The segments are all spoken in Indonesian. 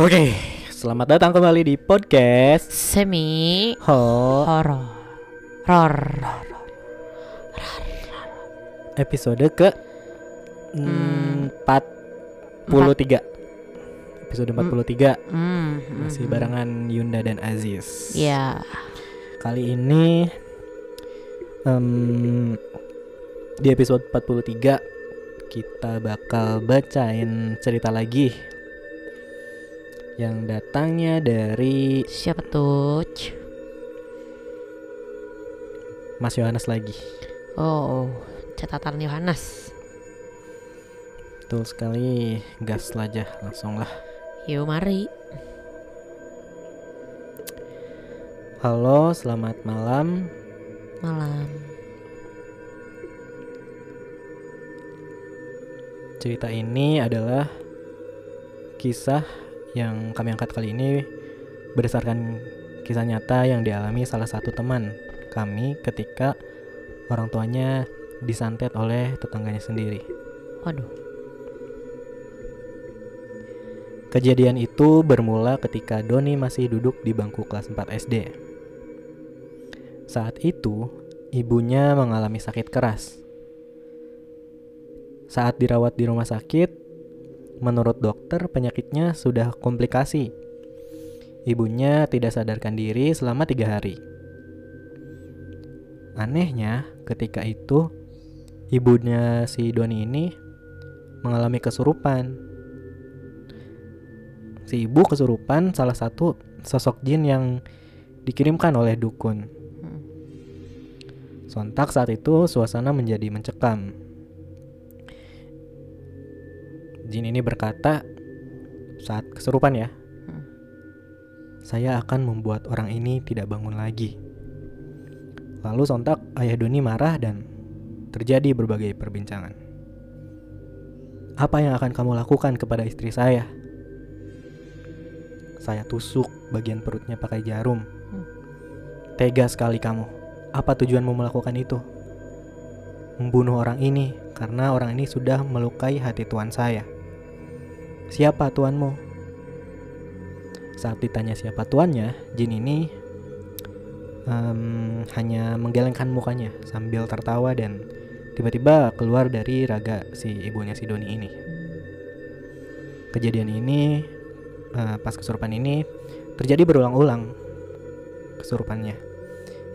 Oke, selamat datang kembali di podcast Semi Ho horor. Ror. episode ke empat puluh tiga. Episode 43 Hmm. masih hmm. barengan Yunda dan Aziz. Ya. Kali ini em, di episode 43 kita bakal bacain cerita lagi yang datangnya dari Siapa tuh? Mas Yohanes lagi. Oh, catatan Yohanes. Betul sekali, gas aja langsung lah. Yuk mari. Halo, selamat malam. Malam. Cerita ini adalah kisah yang kami angkat kali ini berdasarkan kisah nyata yang dialami salah satu teman kami ketika orang tuanya disantet oleh tetangganya sendiri. Waduh. Kejadian itu bermula ketika Doni masih duduk di bangku kelas 4 SD. Saat itu, ibunya mengalami sakit keras. Saat dirawat di rumah sakit, menurut dokter penyakitnya sudah komplikasi. Ibunya tidak sadarkan diri selama tiga hari. Anehnya, ketika itu, ibunya si Doni ini mengalami kesurupan si ibu kesurupan salah satu sosok jin yang dikirimkan oleh dukun. Hmm. Sontak saat itu suasana menjadi mencekam. Jin ini berkata saat kesurupan ya, Hmm. saya akan membuat orang ini tidak bangun lagi. Lalu sontak ayah Doni marah dan terjadi berbagai perbincangan. Apa yang akan kamu lakukan kepada istri saya? Saya tusuk bagian perutnya pakai jarum. Hmm. Tega sekali kamu. Apa tujuanmu melakukan itu? Membunuh orang ini karena orang ini sudah melukai hati tuan saya. Siapa tuanmu? Saat ditanya siapa tuannya, jin ini em, hanya menggelengkan mukanya sambil tertawa dan tiba-tiba keluar dari raga si ibunya si Doni ini. Kejadian ini eh, pas kesurupan ini terjadi berulang-ulang kesurupannya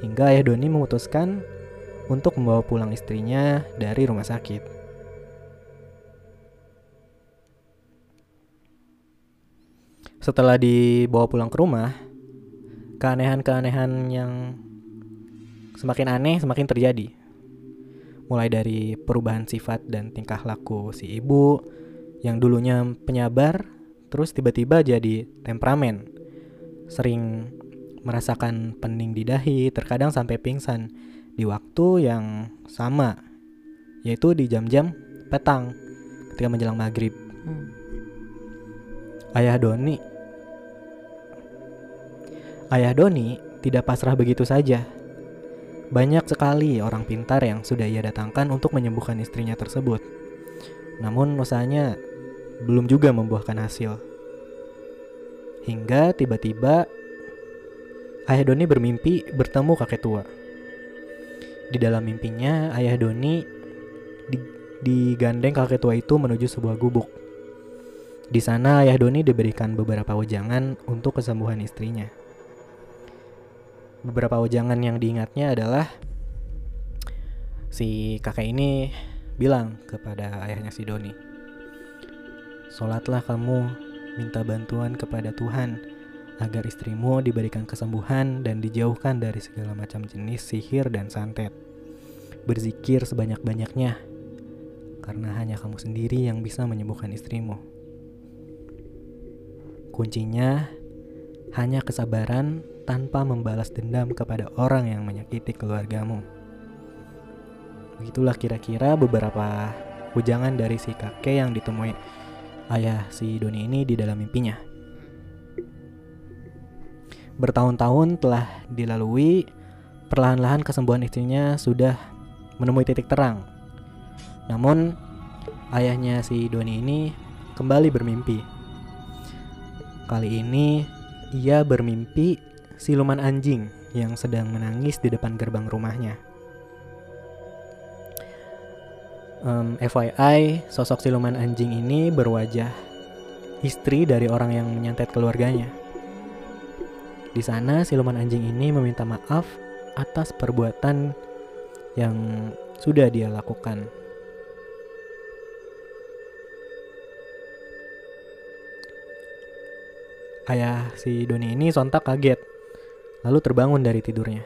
hingga ayah Doni memutuskan untuk membawa pulang istrinya dari rumah sakit. Setelah dibawa pulang ke rumah, keanehan-keanehan yang semakin aneh semakin terjadi. Mulai dari perubahan sifat dan tingkah laku si ibu yang dulunya penyabar terus tiba-tiba jadi temperamen. Sering merasakan pening di dahi, terkadang sampai pingsan di waktu yang sama, yaitu di jam-jam petang ketika menjelang maghrib. Hmm. Ayah Doni Ayah Doni tidak pasrah begitu saja. Banyak sekali orang pintar yang sudah ia datangkan untuk menyembuhkan istrinya tersebut. Namun usahanya belum juga membuahkan hasil. Hingga tiba-tiba Ayah Doni bermimpi bertemu kakek tua. Di dalam mimpinya, Ayah Doni di- digandeng kakek tua itu menuju sebuah gubuk. Di sana Ayah Doni diberikan beberapa wejangan untuk kesembuhan istrinya. Beberapa wejangan yang diingatnya adalah si kakek ini bilang kepada ayahnya si Doni, "Sholatlah kamu minta bantuan kepada Tuhan agar istrimu diberikan kesembuhan dan dijauhkan dari segala macam jenis sihir dan santet. Berzikir sebanyak-banyaknya, karena hanya kamu sendiri yang bisa menyembuhkan istrimu." Kuncinya hanya kesabaran tanpa membalas dendam kepada orang yang menyakiti keluargamu. Begitulah kira-kira beberapa ujangan dari si kakek yang ditemui ayah si Doni ini di dalam mimpinya. Bertahun-tahun telah dilalui, perlahan-lahan kesembuhan istrinya sudah menemui titik terang. Namun, ayahnya si Doni ini kembali bermimpi. Kali ini ia bermimpi siluman anjing yang sedang menangis di depan gerbang rumahnya. Em, FYI, sosok siluman anjing ini berwajah istri dari orang yang menyantet keluarganya. Di sana, siluman anjing ini meminta maaf atas perbuatan yang sudah dia lakukan. Ayah si Doni ini sontak kaget, lalu terbangun dari tidurnya.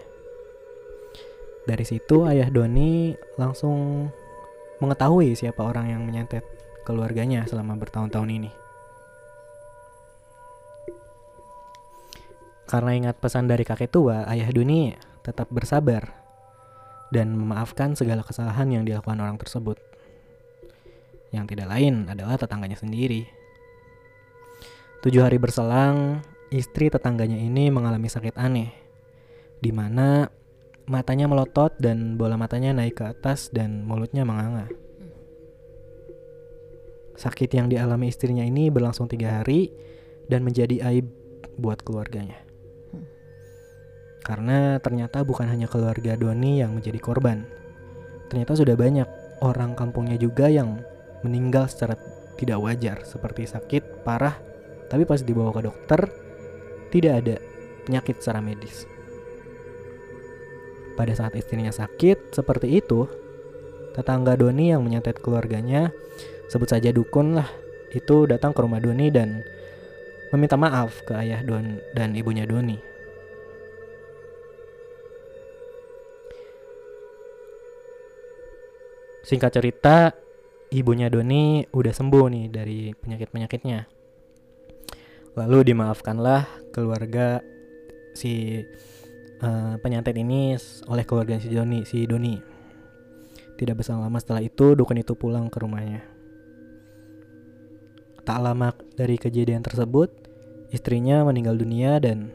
Dari situ ayah Doni langsung mengetahui siapa orang yang menyantet keluarganya selama bertahun-tahun ini. Karena ingat pesan dari kakek tua, ayah Doni tetap bersabar dan memaafkan segala kesalahan yang dilakukan orang tersebut. Yang tidak lain adalah tetangganya sendiri. Tujuh hari berselang, istri tetangganya ini mengalami sakit aneh, di mana matanya melotot dan bola matanya naik ke atas dan mulutnya menganga. Sakit yang dialami istrinya ini berlangsung tiga hari dan menjadi aib buat keluarganya. Karena ternyata bukan hanya keluarga Doni yang menjadi korban. Ternyata sudah banyak orang kampungnya juga yang meninggal secara tidak wajar seperti sakit parah tapi pas dibawa ke dokter tidak ada penyakit secara medis. Pada saat istrinya sakit seperti itu, tetangga Doni yang menyantet keluarganya, sebut saja dukun lah, itu datang ke rumah Doni dan meminta maaf ke ayah Don dan ibunya Doni. Singkat cerita, ibunya Doni udah sembuh nih dari penyakit-penyakitnya. Lalu dimaafkanlah keluarga si eh, penyantet ini oleh keluarga si Doni, si Doni. Tidak berselang lama setelah itu dukun itu pulang ke rumahnya. Tak lama dari kejadian tersebut, istrinya meninggal dunia dan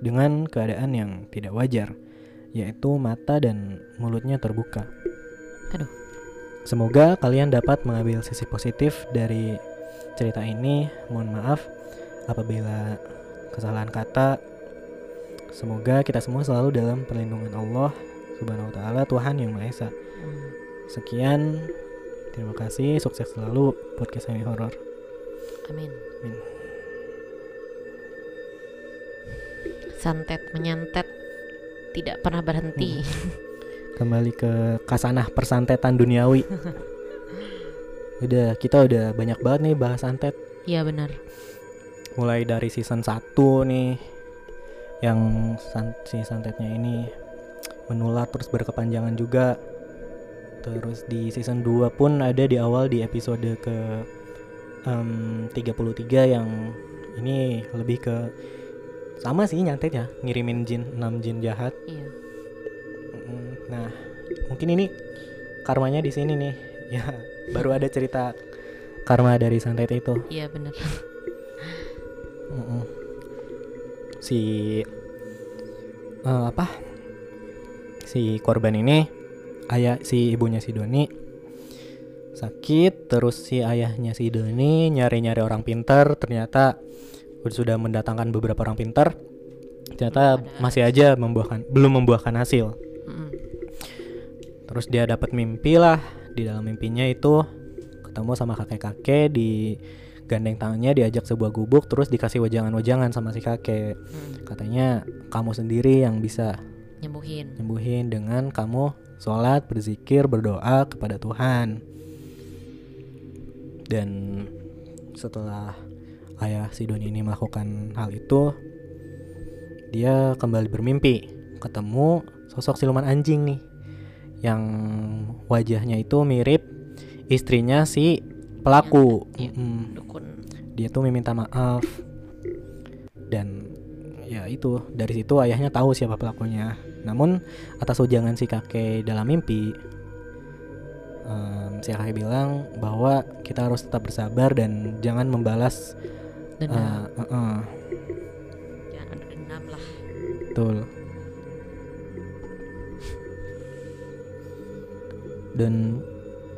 dengan keadaan yang tidak wajar, yaitu mata dan mulutnya terbuka. Aduh. Semoga kalian dapat mengambil sisi positif dari cerita ini. Mohon maaf apabila kesalahan kata. Semoga kita semua selalu dalam perlindungan Allah Subhanahu wa taala, Tuhan yang Maha Esa. Hmm. Sekian. Terima kasih, sukses selalu podcast Semi Horror. Amin. Amin. Santet menyantet tidak pernah berhenti. Kembali ke kasanah persantetan duniawi. udah, kita udah banyak banget nih bahas santet. Iya benar. Mulai dari season 1 nih yang san- si santetnya ini menular terus berkepanjangan juga. Terus di season 2 pun ada di awal di episode ke em, 33 yang ini lebih ke sama sih nyantetnya ngirimin jin 6 jin jahat. Iya. Nah mungkin ini karmanya di sini nih. Ya baru ada cerita karma dari santet itu. Iya benar. Mm-mm. Si eh, apa? Si korban ini ayah si ibunya si Doni sakit terus si ayahnya si Doni nyari-nyari orang pintar ternyata udah sudah mendatangkan beberapa orang pintar ternyata masih aja membuahkan belum membuahkan hasil. Terus dia dapat mimpi lah. Di dalam mimpinya itu ketemu sama kakek-kakek di gandeng tangannya diajak sebuah gubuk terus dikasih wajangan-wajangan sama si kakek. Mm. Katanya kamu sendiri yang bisa Nyembuhin. nyembuhin dengan kamu sholat, berzikir, berdoa kepada Tuhan. Dan setelah ayah si Doni ini melakukan hal itu, dia kembali bermimpi ketemu sosok siluman anjing nih yang wajahnya itu mirip istrinya si pelaku. Iya. Mm, Dukun. dia tuh meminta maaf dan ya itu dari situ ayahnya tahu siapa pelakunya namun atas ujangan si kakek dalam mimpi em, si kakek bilang bahwa kita harus tetap bersabar dan jangan membalas Dendam. eh, eh, eh, Jangan dendam lah. betul dan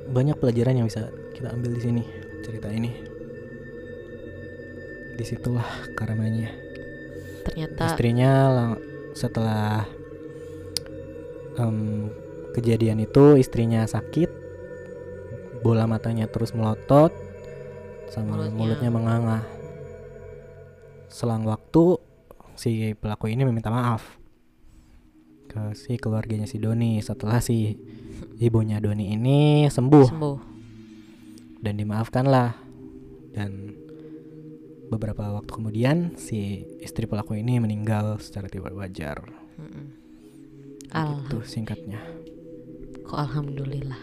banyak pelajaran yang bisa kita ambil di sini cerita ini di situlah karamanya. Ternyata Istrinya lang- setelah em, kejadian itu istrinya sakit, bola matanya terus melotot, sama Mulutnya. mulutnya menganga. Selang waktu si pelaku ini meminta maaf ke si keluarganya si Doni setelah si ibunya Doni ini sembuh sembuh. Dan dimaafkanlah dan beberapa waktu kemudian si istri pelaku ini meninggal secara tidak wajar itu singkatnya kok alhamdulillah.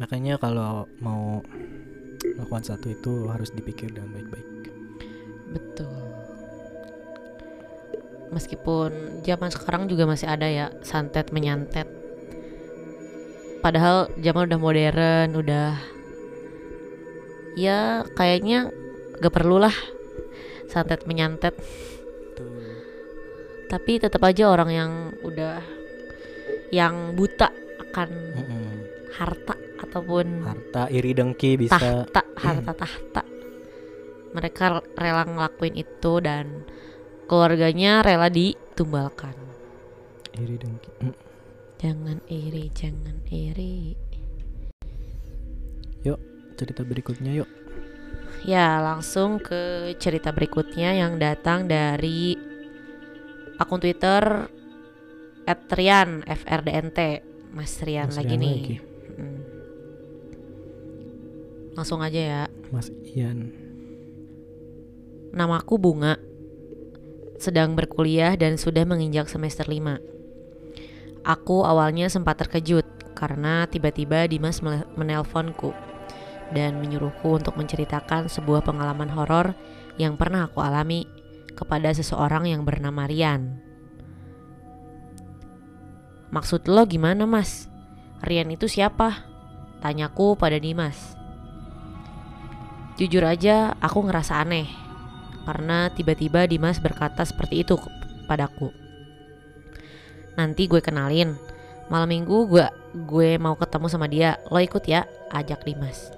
makanya kalau mau melakukan satu itu harus dipikir dengan baik-baik Betul. Meskipun zaman sekarang juga masih ada ya santet menyantet. Padahal zaman udah modern, udah ya kayaknya gak perlu lah santet menyantet. Tapi tetap aja orang yang udah yang buta akan Mm-mm. harta ataupun harta iri dengki bisa tahta harta tahta mereka rela ngelakuin itu dan keluarganya rela ditumbalkan iri dengki Mm. Jangan iri jangan iri cerita berikutnya yuk ya langsung ke cerita berikutnya yang datang dari akun twitter @rian FRDNT Mas Rian Mas lagi Rian nih lagi. Mm. langsung aja ya Mas Ian Namaku Bunga. Sedang berkuliah dan sudah menginjak semester 5. Aku awalnya sempat terkejut karena tiba-tiba Dimas menelponku dan menyuruhku untuk menceritakan sebuah pengalaman horor yang pernah aku alami kepada seseorang yang bernama Rian. Maksud lo gimana mas? Rian itu siapa? Tanyaku pada Dimas. Jujur aja aku ngerasa aneh karena tiba-tiba Dimas berkata seperti itu padaku. Nanti gue kenalin. Malam minggu gue gue mau ketemu sama dia. Lo ikut ya, ajak Dimas.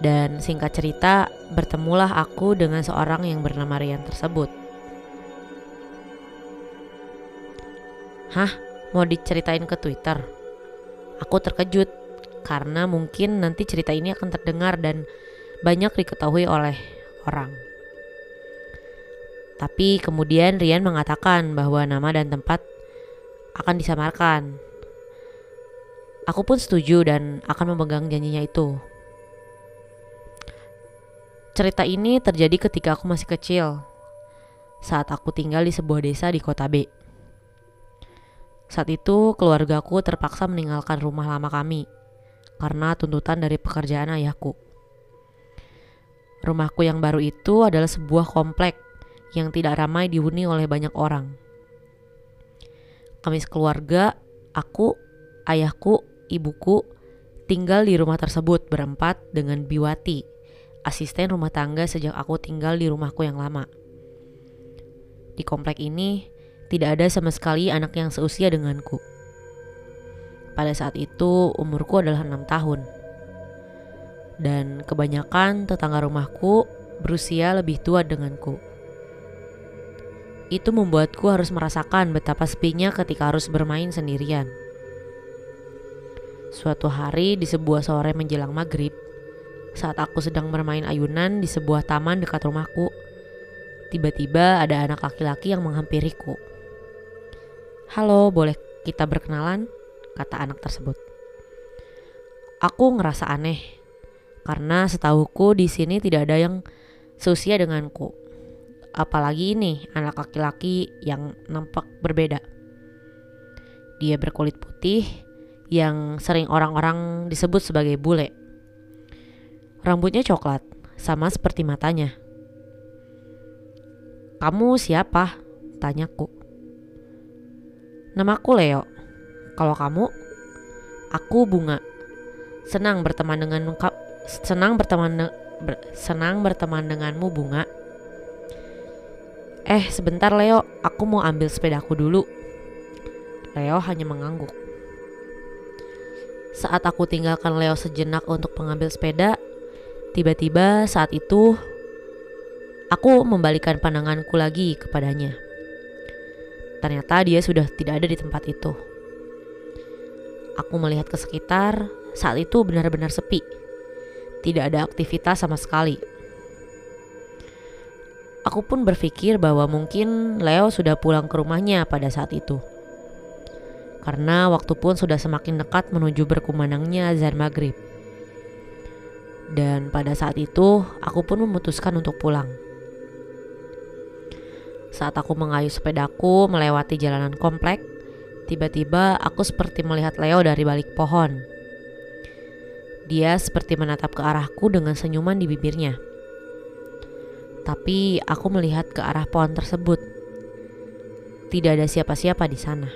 Dan singkat cerita, bertemulah aku dengan seorang yang bernama Rian tersebut. Hah? Mau diceritain ke Twitter? Aku terkejut karena mungkin nanti cerita ini akan terdengar dan banyak diketahui oleh orang. Tapi kemudian Rian mengatakan bahwa nama dan tempat akan disamarkan. Aku pun setuju dan akan memegang janjinya itu. Cerita ini terjadi ketika aku masih kecil, saat aku tinggal di sebuah desa di kota B. Saat itu keluargaku terpaksa meninggalkan rumah lama kami karena tuntutan dari pekerjaan ayahku. Rumahku yang baru itu adalah sebuah komplek yang tidak ramai dihuni oleh banyak orang. Kami sekeluarga, aku, ayahku, ibuku, tinggal di rumah tersebut berempat dengan Biwati, asisten rumah tangga sejak aku tinggal di rumahku yang lama. Di komplek ini tidak ada sama sekali anak yang seusia denganku. Pada saat itu umurku adalah enam tahun. Dan kebanyakan tetangga rumahku berusia lebih tua denganku. Itu membuatku harus merasakan betapa sepinya ketika harus bermain sendirian. Suatu hari di sebuah sore menjelang maghrib, saat aku sedang bermain ayunan di sebuah taman dekat rumahku, tiba-tiba ada anak laki-laki yang menghampiriku. Halo, boleh kita berkenalan? Kata anak tersebut. Aku ngerasa aneh karena setahuku di sini tidak ada yang seusia denganku. Apalagi ini anak laki-laki yang nampak berbeda. Dia berkulit putih yang sering orang-orang disebut sebagai bule. Rambutnya coklat, sama seperti matanya. Kamu siapa? Tanyaku. Namaku Leo. Kalau kamu? Aku Bunga. Senang berteman dengan senang berteman ber- senang berteman denganmu Bunga. Eh, sebentar Leo, aku mau ambil sepedaku dulu. Leo hanya mengangguk. Saat aku tinggalkan Leo sejenak untuk mengambil sepeda, tiba-tiba saat itu aku membalikan pandanganku lagi kepadanya. Ternyata dia sudah tidak ada di tempat itu. Aku melihat ke sekitar, saat itu benar-benar sepi. Tidak ada aktivitas sama sekali. Aku pun berpikir bahwa mungkin Leo sudah pulang ke rumahnya pada saat itu karena waktu pun sudah semakin dekat menuju berkumandangnya azan maghrib. Dan pada saat itu, aku pun memutuskan untuk pulang. Saat aku mengayuh sepedaku melewati jalanan komplek, tiba-tiba aku seperti melihat Leo dari balik pohon. Dia seperti menatap ke arahku dengan senyuman di bibirnya. Tapi aku melihat ke arah pohon tersebut. Tidak ada siapa-siapa di sana.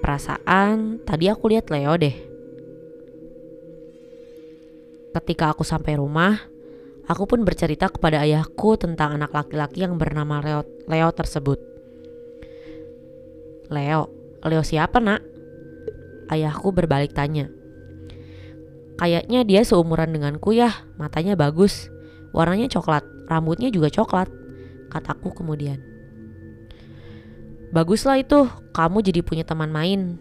Perasaan tadi aku lihat Leo deh. Ketika aku sampai rumah, aku pun bercerita kepada ayahku tentang anak laki-laki yang bernama Leo, Leo tersebut. Leo, Leo siapa nak? Ayahku berbalik tanya. Kayaknya dia seumuran denganku ya, matanya bagus, warnanya coklat, rambutnya juga coklat, kataku kemudian. Baguslah itu, kamu jadi punya teman main.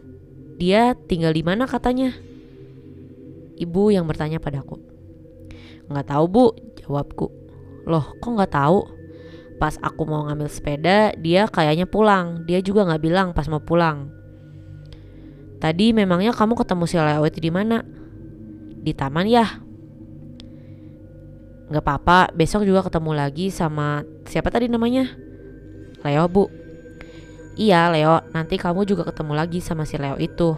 Dia tinggal di mana katanya? Ibu yang bertanya padaku. Nggak tahu bu, jawabku. Loh, kok nggak tahu? Pas aku mau ngambil sepeda, dia kayaknya pulang. Dia juga nggak bilang pas mau pulang. Tadi memangnya kamu ketemu si Leo itu di mana? Di taman ya? Nggak apa-apa, besok juga ketemu lagi sama siapa tadi namanya? Leo bu. Iya Leo, nanti kamu juga ketemu lagi sama si Leo itu.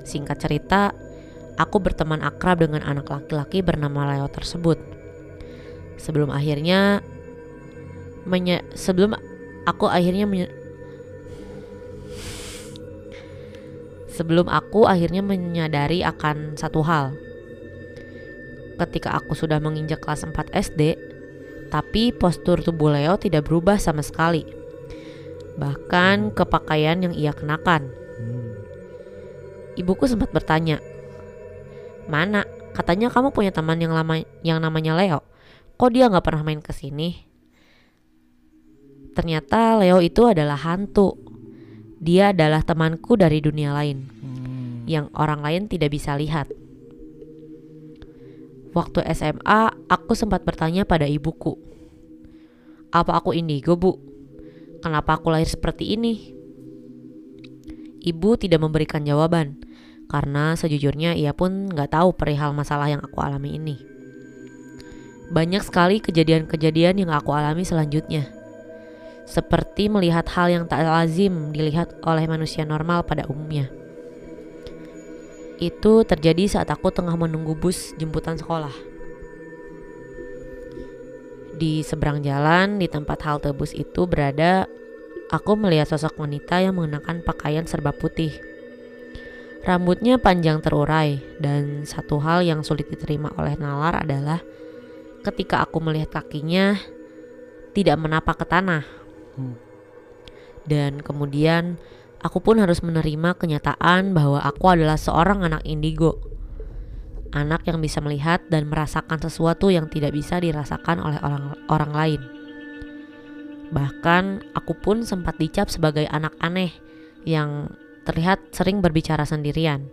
Singkat cerita, aku berteman akrab dengan anak laki-laki bernama Leo tersebut. Sebelum akhirnya menye sebelum aku akhirnya menye sebelum aku akhirnya menyadari akan satu hal. Ketika aku sudah menginjak kelas 4 SD, tapi postur tubuh Leo tidak berubah sama sekali bahkan ke pakaian yang ia kenakan. Ibuku sempat bertanya, "Mana? Katanya kamu punya teman yang lama yang namanya Leo. Kok dia nggak pernah main ke sini?" Ternyata Leo itu adalah hantu. Dia adalah temanku dari dunia lain hmm. yang orang lain tidak bisa lihat. Waktu SMA, aku sempat bertanya pada ibuku, "Apa aku indigo, Bu?" Kenapa aku lahir seperti ini? Ibu tidak memberikan jawaban karena sejujurnya ia pun nggak tahu perihal masalah yang aku alami ini. Banyak sekali kejadian-kejadian yang aku alami selanjutnya. Seperti melihat hal yang tak lazim dilihat oleh manusia normal pada umumnya. Itu terjadi saat aku tengah menunggu bus jemputan sekolah. Di seberang jalan, di tempat halte bus itu berada, aku melihat sosok wanita yang mengenakan pakaian serba putih. Rambutnya panjang terurai, dan satu hal yang sulit diterima oleh nalar adalah ketika aku melihat kakinya tidak menapak ke tanah. Hmm. Dan kemudian aku pun harus menerima kenyataan bahwa aku adalah seorang anak indigo anak yang bisa melihat dan merasakan sesuatu yang tidak bisa dirasakan oleh orang orang lain. Bahkan aku pun sempat dicap sebagai anak aneh yang terlihat sering berbicara sendirian.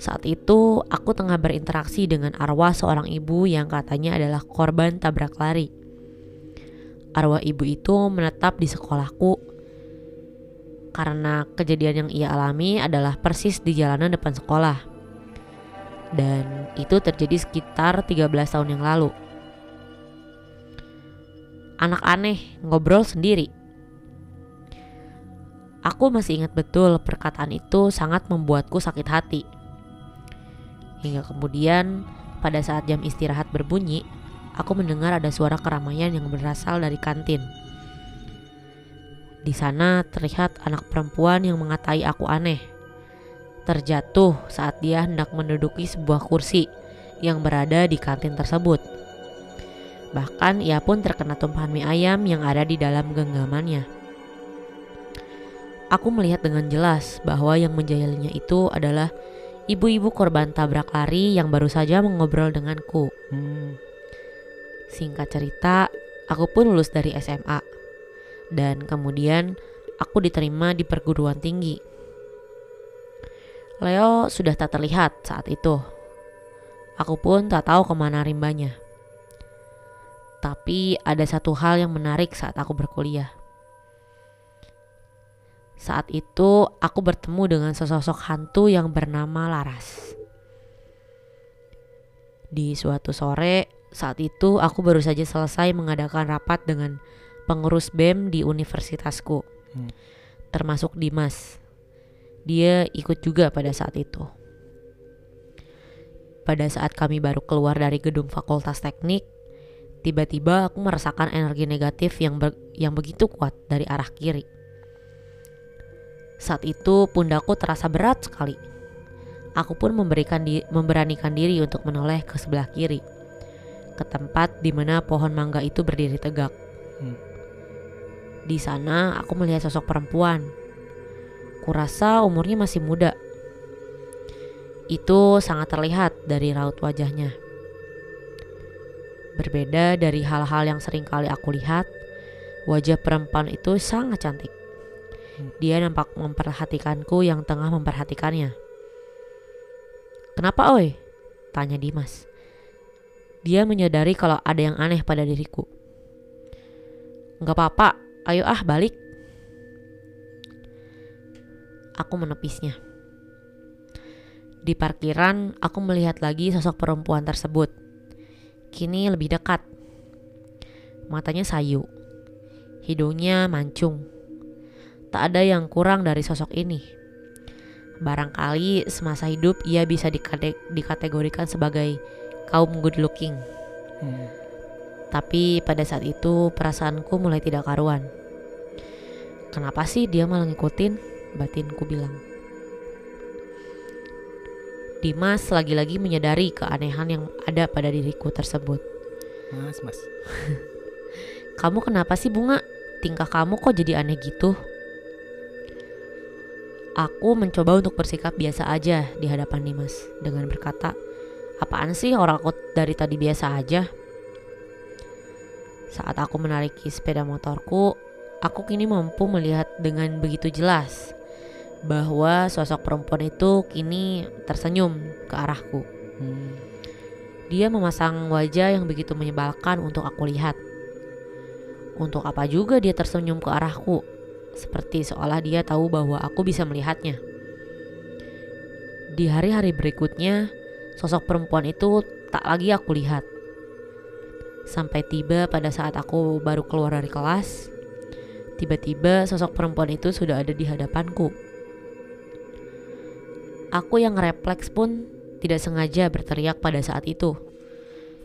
Saat itu, aku tengah berinteraksi dengan arwah seorang ibu yang katanya adalah korban tabrak lari. Arwah ibu itu menetap di sekolahku karena kejadian yang ia alami adalah persis di jalanan depan sekolah dan itu terjadi sekitar 13 tahun yang lalu. Anak aneh ngobrol sendiri. Aku masih ingat betul perkataan itu sangat membuatku sakit hati. Hingga kemudian pada saat jam istirahat berbunyi, aku mendengar ada suara keramaian yang berasal dari kantin. Di sana terlihat anak perempuan yang mengatai aku aneh terjatuh saat dia hendak menduduki sebuah kursi yang berada di kantin tersebut. Bahkan ia pun terkena tumpahan mie ayam yang ada di dalam genggamannya. aku melihat dengan jelas bahwa yang menjahilinya itu adalah ibu-ibu korban tabrak lari yang baru saja mengobrol denganku. Hmm. Singkat cerita, aku pun lulus dari SMA. Dan kemudian aku diterima di perguruan tinggi. Leo sudah tak terlihat saat itu. Aku pun tak tahu ke mana rimbanya. Tapi ada satu hal yang menarik saat aku berkuliah. Saat itu aku bertemu dengan sesosok hantu yang bernama Laras. Di suatu sore, saat itu aku baru saja selesai mengadakan rapat dengan pengurus BEM di universitasku. Hmm. Termasuk Dimas. Dia ikut juga pada saat itu. Pada saat kami baru keluar dari gedung Fakultas Teknik, tiba-tiba aku merasakan energi negatif yang ber- yang begitu kuat dari arah kiri. Saat itu pundakku terasa berat sekali. Aku pun memberikan di- memberanikan diri untuk menoleh ke sebelah kiri, ke tempat di mana pohon mangga itu berdiri tegak. Hmm. Di sana aku melihat sosok perempuan. Kurasa umurnya masih muda. Itu sangat terlihat dari raut wajahnya. Berbeda dari hal-hal yang sering kali aku lihat, wajah perempuan itu sangat cantik. Dia nampak memperhatikanku yang tengah memperhatikannya. Kenapa oi? Tanya Dimas. Dia menyadari kalau ada yang aneh pada diriku. Gak apa-apa, ayo ah balik. Aku menepisnya. Di parkiran, aku melihat lagi sosok perempuan tersebut. Kini lebih dekat. Matanya sayu. Hidungnya mancung. Tak ada yang kurang dari sosok ini. Barangkali semasa hidup ia bisa dikate- dikategorikan sebagai kaum good looking. Hmm. Tapi pada saat itu perasaanku mulai tidak karuan. Kenapa sih dia malah ngikutin? Batinku bilang. Dimas lagi-lagi menyadari keanehan yang ada pada diriku tersebut. Mas, mas. Kamu kenapa sih bunga? Tingkah kamu kok jadi aneh gitu? Aku mencoba untuk bersikap biasa aja di hadapan Dimas dengan berkata, Apaan sih orang aku dari tadi biasa aja? Saat aku menariki sepeda motorku, aku kini mampu melihat dengan begitu jelas bahwa sosok perempuan itu kini tersenyum ke arahku. Hmm. Dia memasang wajah yang begitu menyebalkan untuk aku lihat. Untuk apa juga dia tersenyum ke arahku? Seperti seolah dia tahu bahwa aku bisa melihatnya. Di hari-hari berikutnya, sosok perempuan itu tak lagi aku lihat. Sampai tiba pada saat aku baru keluar dari kelas, tiba-tiba sosok perempuan itu sudah ada di hadapanku. Aku yang refleks pun tidak sengaja berteriak pada saat itu.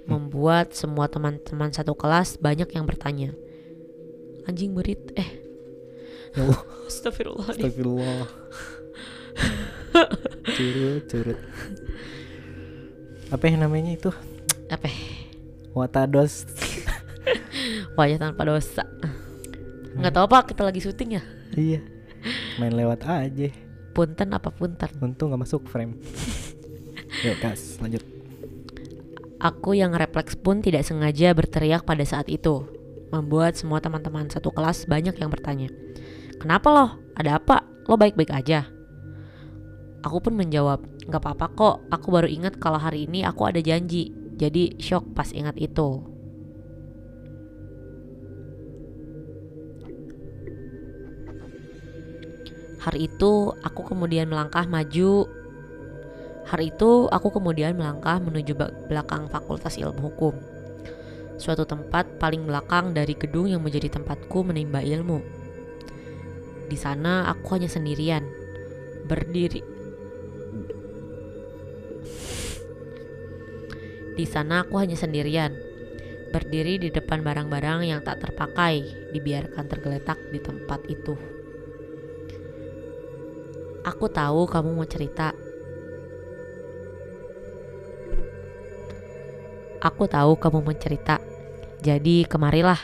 Membuat semua teman-teman satu kelas banyak yang bertanya. Anjing berit, eh. Ya Allah. Astagfirullahaladzim. Astagfirullah. curut, curut. Apa yang namanya itu? Apa? Watados. Wajah tanpa dosa. Nggak tahu apa kita lagi syuting ya. iya. Main lewat aja. Punten apa punten. Untung gak masuk frame. Yuk, Kas, lanjut. Aku yang refleks pun tidak sengaja berteriak pada saat itu. Membuat semua teman-teman satu kelas banyak yang bertanya. Kenapa loh? Ada apa? Lo baik-baik aja? Aku pun menjawab, nggak apa-apa kok. Aku baru ingat kalau hari ini aku ada janji. Jadi shock pas ingat itu. Hari itu aku kemudian melangkah maju. Hari itu aku kemudian melangkah menuju belakang Fakultas Ilmu Hukum. Suatu tempat paling belakang dari gedung yang menjadi tempatku menimba ilmu. Di sana aku hanya sendirian, berdiri. Di sana aku hanya sendirian, berdiri di depan barang-barang yang tak terpakai, dibiarkan tergeletak di tempat itu. Aku tahu kamu mau cerita. Aku tahu kamu mau cerita. Jadi kemarilah.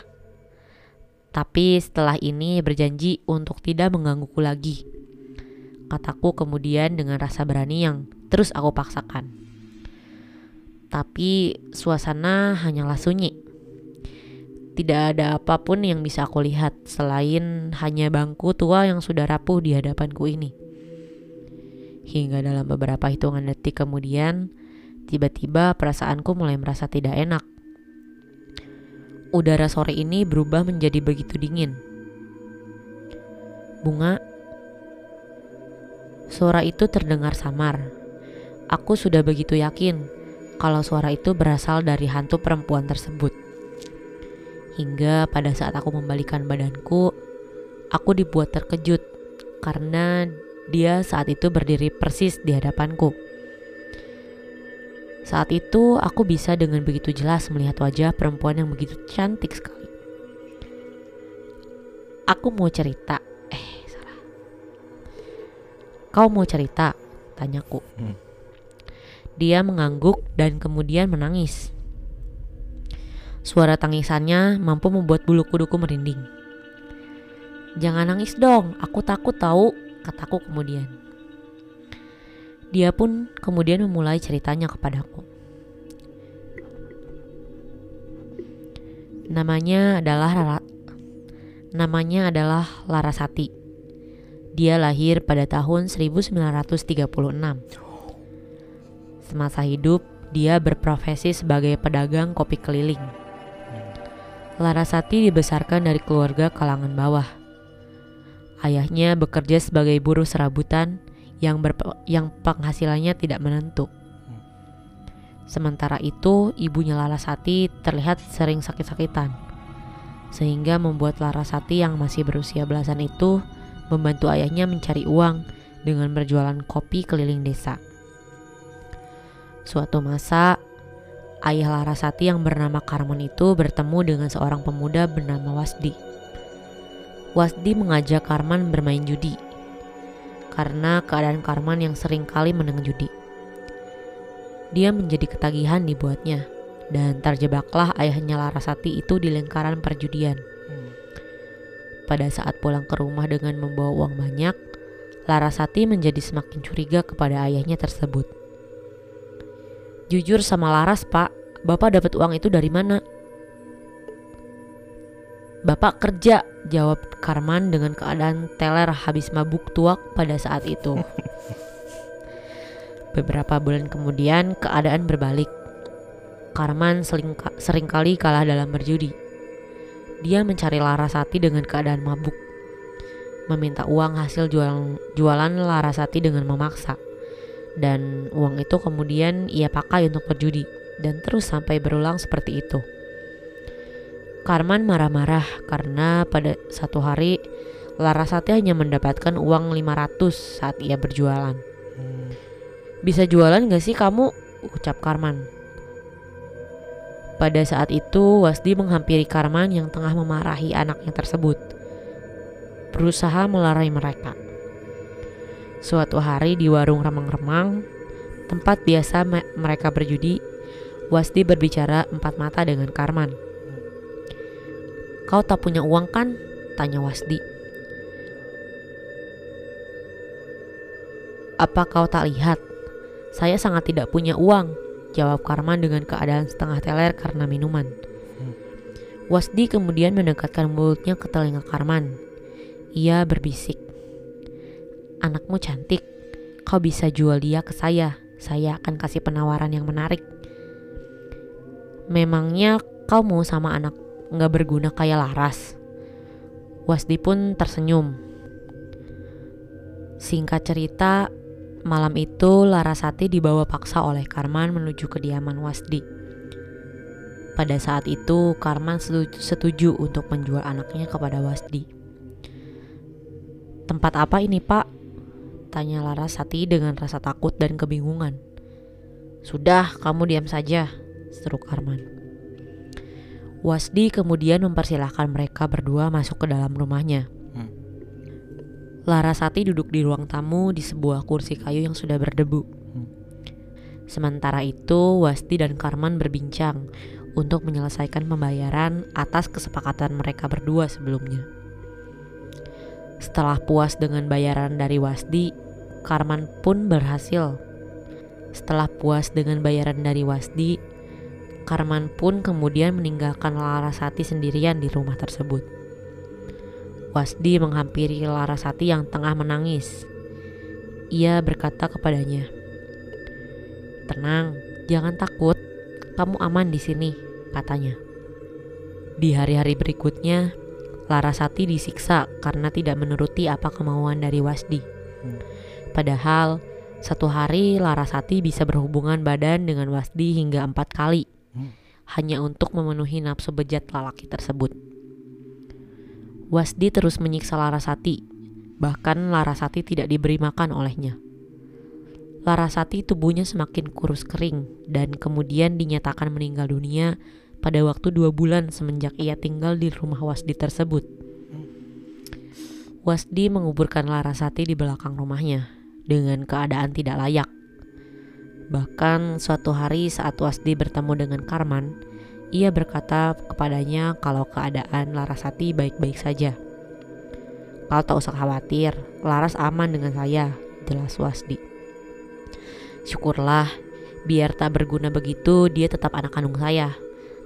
Tapi setelah ini berjanji untuk tidak menggangguku lagi. Kataku kemudian dengan rasa berani yang terus aku paksakan. Tapi suasana hanyalah sunyi. Tidak ada apa pun yang bisa aku lihat selain hanya bangku tua yang sudah rapuh di hadapanku ini. Hingga dalam beberapa hitungan detik kemudian, tiba-tiba perasaanku mulai merasa tidak enak. Udara sore ini berubah menjadi begitu dingin. Bunga, suara itu terdengar samar. Aku sudah begitu yakin kalau suara itu berasal dari hantu perempuan tersebut. Hingga pada saat aku membalikan badanku, aku dibuat terkejut karena dia saat itu berdiri persis di hadapanku. Saat itu aku bisa dengan begitu jelas melihat wajah perempuan yang begitu cantik sekali. Aku mau cerita. Eh, salah. Kau mau cerita? Tanyaku. Hmm. Dia mengangguk dan kemudian menangis. Suara tangisannya mampu membuat bulu kuduku merinding. Jangan nangis dong, aku takut tahu, kataku kemudian. Dia pun kemudian memulai ceritanya kepadaku. Namanya adalah Rara, namanya adalah Larasati. Dia lahir pada tahun 1936. Semasa hidup, dia berprofesi sebagai pedagang kopi keliling. Larasati dibesarkan dari keluarga kalangan bawah. Ayahnya bekerja sebagai buruh serabutan yang yang penghasilannya tidak menentu. Sementara itu, ibunya Larasati terlihat sering sakit-sakitan. Sehingga membuat Larasati yang masih berusia belasan itu membantu ayahnya mencari uang dengan berjualan kopi keliling desa. Suatu masa, ayah Larasati yang bernama Karman itu bertemu dengan seorang pemuda bernama Wasdi. Wasdi mengajak Karman bermain judi karena keadaan Karman yang sering kali menang judi. Dia menjadi ketagihan dibuatnya dan terjebaklah ayahnya Larasati itu di lingkaran perjudian. Pada saat pulang ke rumah dengan membawa uang banyak, Larasati menjadi semakin curiga kepada ayahnya tersebut. Jujur sama Laras, Pak, Bapak dapat uang itu dari mana? Bapak kerja, jawab Karman dengan keadaan teler habis mabuk tuak pada saat itu. Beberapa bulan kemudian keadaan berbalik. Karman sering, sering kali kalah dalam berjudi. Dia mencari Larasati dengan keadaan mabuk. Meminta uang hasil jualan, jualan Larasati dengan memaksa. Dan uang itu kemudian ia pakai untuk berjudi. Dan terus sampai berulang seperti itu. Karman marah-marah karena pada satu hari Larasati hanya mendapatkan uang 500 saat ia berjualan. Bisa jualan gak sih kamu? Ucap Karman. Pada saat itu Wasdi menghampiri Karman yang tengah memarahi anaknya tersebut. Berusaha melarai mereka. Suatu hari di warung remang-remang, tempat biasa me- mereka berjudi, Wasdi berbicara empat mata dengan Karman. Kau tak punya uang kan? Tanya Wasdi. Apa kau tak lihat? Saya sangat tidak punya uang, jawab Karman dengan keadaan setengah teler karena minuman. Wasdi kemudian mendekatkan mulutnya ke telinga Karman. Ia berbisik. Anakmu cantik, kau bisa jual dia ke saya. Saya akan kasih penawaran yang menarik. Memangnya kau mau sama anak nggak berguna kayak Laras? Wasdi pun tersenyum. Singkat cerita, malam itu Larasati dibawa paksa oleh Karman menuju kediaman Wasdi. Pada saat itu, Karman setuju, untuk menjual anaknya kepada Wasdi. Tempat apa ini, Pak? Tanya Larasati dengan rasa takut dan kebingungan. Sudah, kamu diam saja, seru Karman. Wasdi kemudian mempersilahkan mereka berdua masuk ke dalam rumahnya. Hmm. Larasati duduk di ruang tamu di sebuah kursi kayu yang sudah berdebu. Hmm. Sementara itu, Wasti dan Karman berbincang. untuk menyelesaikan pembayaran atas kesepakatan mereka berdua sebelumnya. Setelah puas dengan bayaran dari Wasdi, Karman pun berhasil. Setelah puas dengan bayaran dari Wasdi, Karman pun kemudian meninggalkan Larasati sendirian di rumah tersebut. Wasdi menghampiri Larasati yang tengah menangis. Ia berkata kepadanya, "Tenang, jangan takut. Kamu aman di sini," katanya. Di hari-hari berikutnya, Larasati disiksa karena tidak menuruti apa kemauan dari Wasdi. Padahal satu hari Larasati bisa berhubungan badan dengan Wasdi hingga empat kali, Hmm. hanya untuk memenuhi nafsu bejat lelaki tersebut. Wasdi terus menyiksa Larasati, bahkan Larasati tidak diberi makan olehnya. Larasati tubuhnya semakin kurus kering dan kemudian dinyatakan meninggal dunia pada waktu dua bulan semenjak ia tinggal di rumah Wasdi tersebut. Wasdi menguburkan Larasati di belakang rumahnya dengan keadaan tidak layak. Bahkan suatu hari saat Wasdi bertemu dengan Karman, ia berkata kepadanya kalau keadaan Larasati baik-baik saja. Kau tak usah khawatir, Laras aman dengan saya, jelas Wasdi. Syukurlah, biar tak berguna begitu, dia tetap anak kandung saya.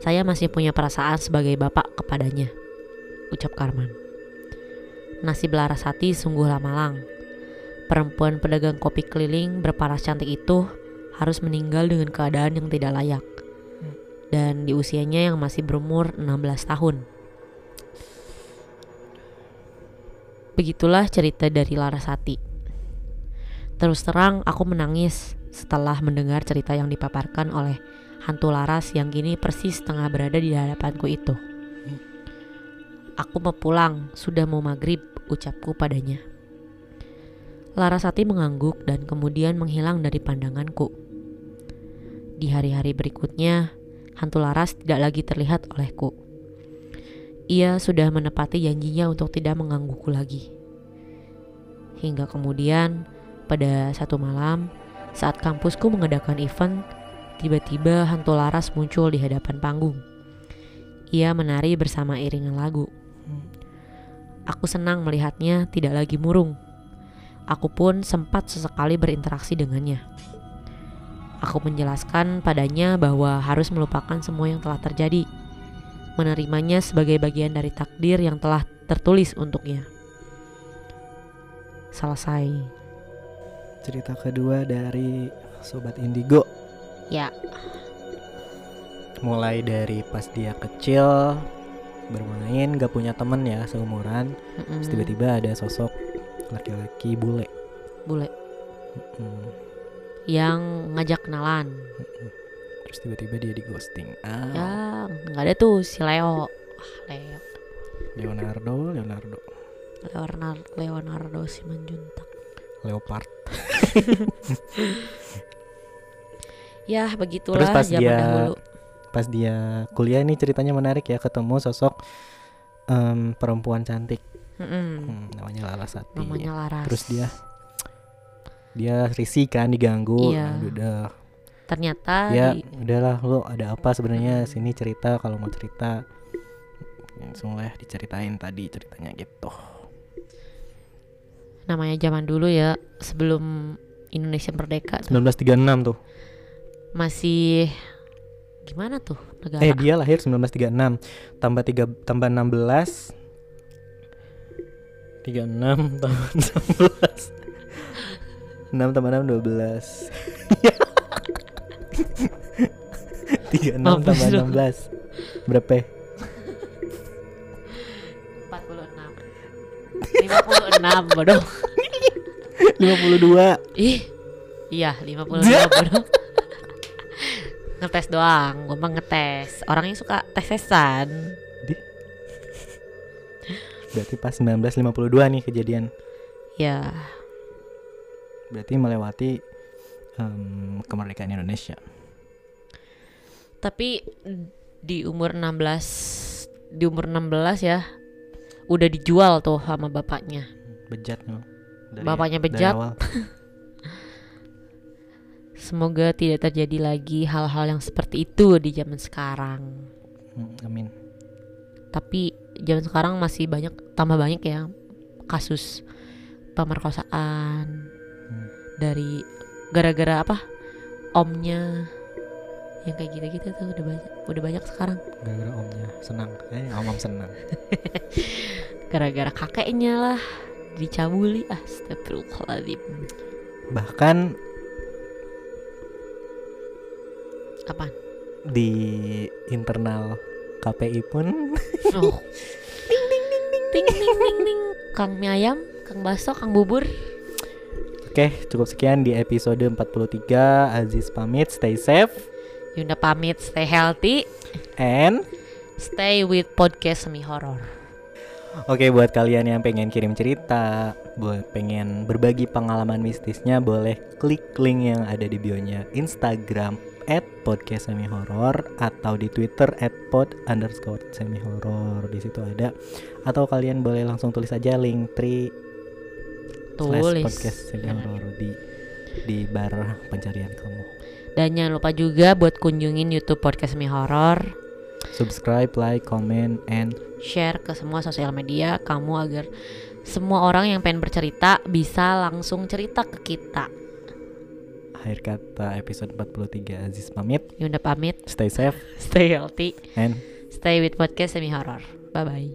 Saya masih punya perasaan sebagai bapak kepadanya, ucap Karman. Nasib Larasati sungguhlah malang. Perempuan pedagang kopi keliling berparas cantik itu harus meninggal dengan keadaan yang tidak layak. Dan di usianya yang masih berumur 16 tahun. Begitulah cerita dari Larasati. Terus terang aku menangis setelah mendengar cerita yang dipaparkan oleh hantu Laras yang kini persis tengah berada di hadapanku itu. Aku mau pulang, sudah mau maghrib, ucapku padanya. Larasati mengangguk dan kemudian menghilang dari pandanganku. Di hari-hari berikutnya, hantu Laras tidak lagi terlihat olehku. Ia sudah menepati janjinya untuk tidak menggangguku lagi. Hingga kemudian, pada satu malam, saat kampusku mengadakan event, tiba-tiba hantu Laras muncul di hadapan panggung. Ia menari bersama iringan lagu. Aku senang melihatnya tidak lagi murung. Aku pun sempat sesekali berinteraksi dengannya. Aku menjelaskan padanya bahwa harus melupakan semua yang telah terjadi, menerimanya sebagai bagian dari takdir yang telah tertulis untuknya. Selesai. Cerita kedua dari Sobat Indigo Ya, Mulai dari pas dia kecil Bermain gak punya temen ya seumuran Terus tiba-tiba ada sosok laki-laki bule. Bule. Mm, yang ngajak kenalan. Terus tiba-tiba dia di ghosting ah, Ya, nggak ada tuh si Leo. Ah, Leo. Leonardo Leonardo. Leonardo, Leonardo Simanjuntak. Leopard Ya, begitulah Terus pas zaman dia dahulu. Pas dia kuliah ini ceritanya menarik ya Ketemu sosok em, perempuan cantik. Mm-mm, Hmm, Namanya Larasati namanya Laras. Terus dia Dia risih kan diganggu. Iya. Nah, udah ternyata ya di- udahlah lo ada apa sebenarnya? Sini cerita kalau mau cerita langsung lah diceritain tadi ceritanya gitu. Namanya zaman dulu ya, sebelum Indonesia merdeka tuh, 1936 tuh masih gimana tuh negara? eh dia lahir 1936 tambah 3 tambah 16 36 tambah 16 6 tambah 6 12 36 tambah Mampus lu. 16 Berapa? ya? 46 56 bodoh 52 Ih Iya 52 bodoh Ngetes doang Gue mah ngetes. Orangnya suka tes-tesan Di. Berarti pas 1952 nih kejadian. Ya. Berarti melewati em, kemerdekaan Indonesia. Tapi Di umur 16 Di umur 16 ya Udah dijual tuh sama bapaknya. Bejat memang Dari- Bapaknya dari bejat. awal. Semoga tidak terjadi lagi hal-hal yang seperti itu di zaman sekarang. Hmm, amin. Tapi zaman sekarang masih banyak tambah banyak ya kasus pemerkosaan Hmm. dari gara-gara apa? Omnya yang kayak gitu-gitu tuh udah banyak udah banyak sekarang Gara-gara omnya senang. Eh, om om senang. gara-gara kakeknya lah dicabuli astagfirullahaladzim Bahkan apa di internal KPI pun. Oh. ting ting ting ting ting ting ting ting kang mie ayam kang baso kang bubur. Oke, cukup sekian di episode 43. Aziz pamit, stay safe. Yunda pamit stay healthy. And? Stay with podcast semi horror. Oke buat kalian yang pengen kirim cerita, buat pengen berbagi pengalaman mistisnya, boleh klik link yang ada di bionya Instagram at podcast semi horror atau di Twitter at pod underscore semi horror di situ ada. Atau kalian boleh langsung tulis aja link slash tulis podcast semi horror di di bar pencarian kamu. dan jangan lupa juga buat kunjungin YouTube podcast semi horror Subscribe, like, comment, and share ke semua sosial media kamu agar semua orang yang pengen bercerita bisa langsung cerita ke kita. Akhir kata episode 43 Aziz pamit. Yunda pamit, Stay safe stay healthy, and stay with podcast semi horror. Bye bye.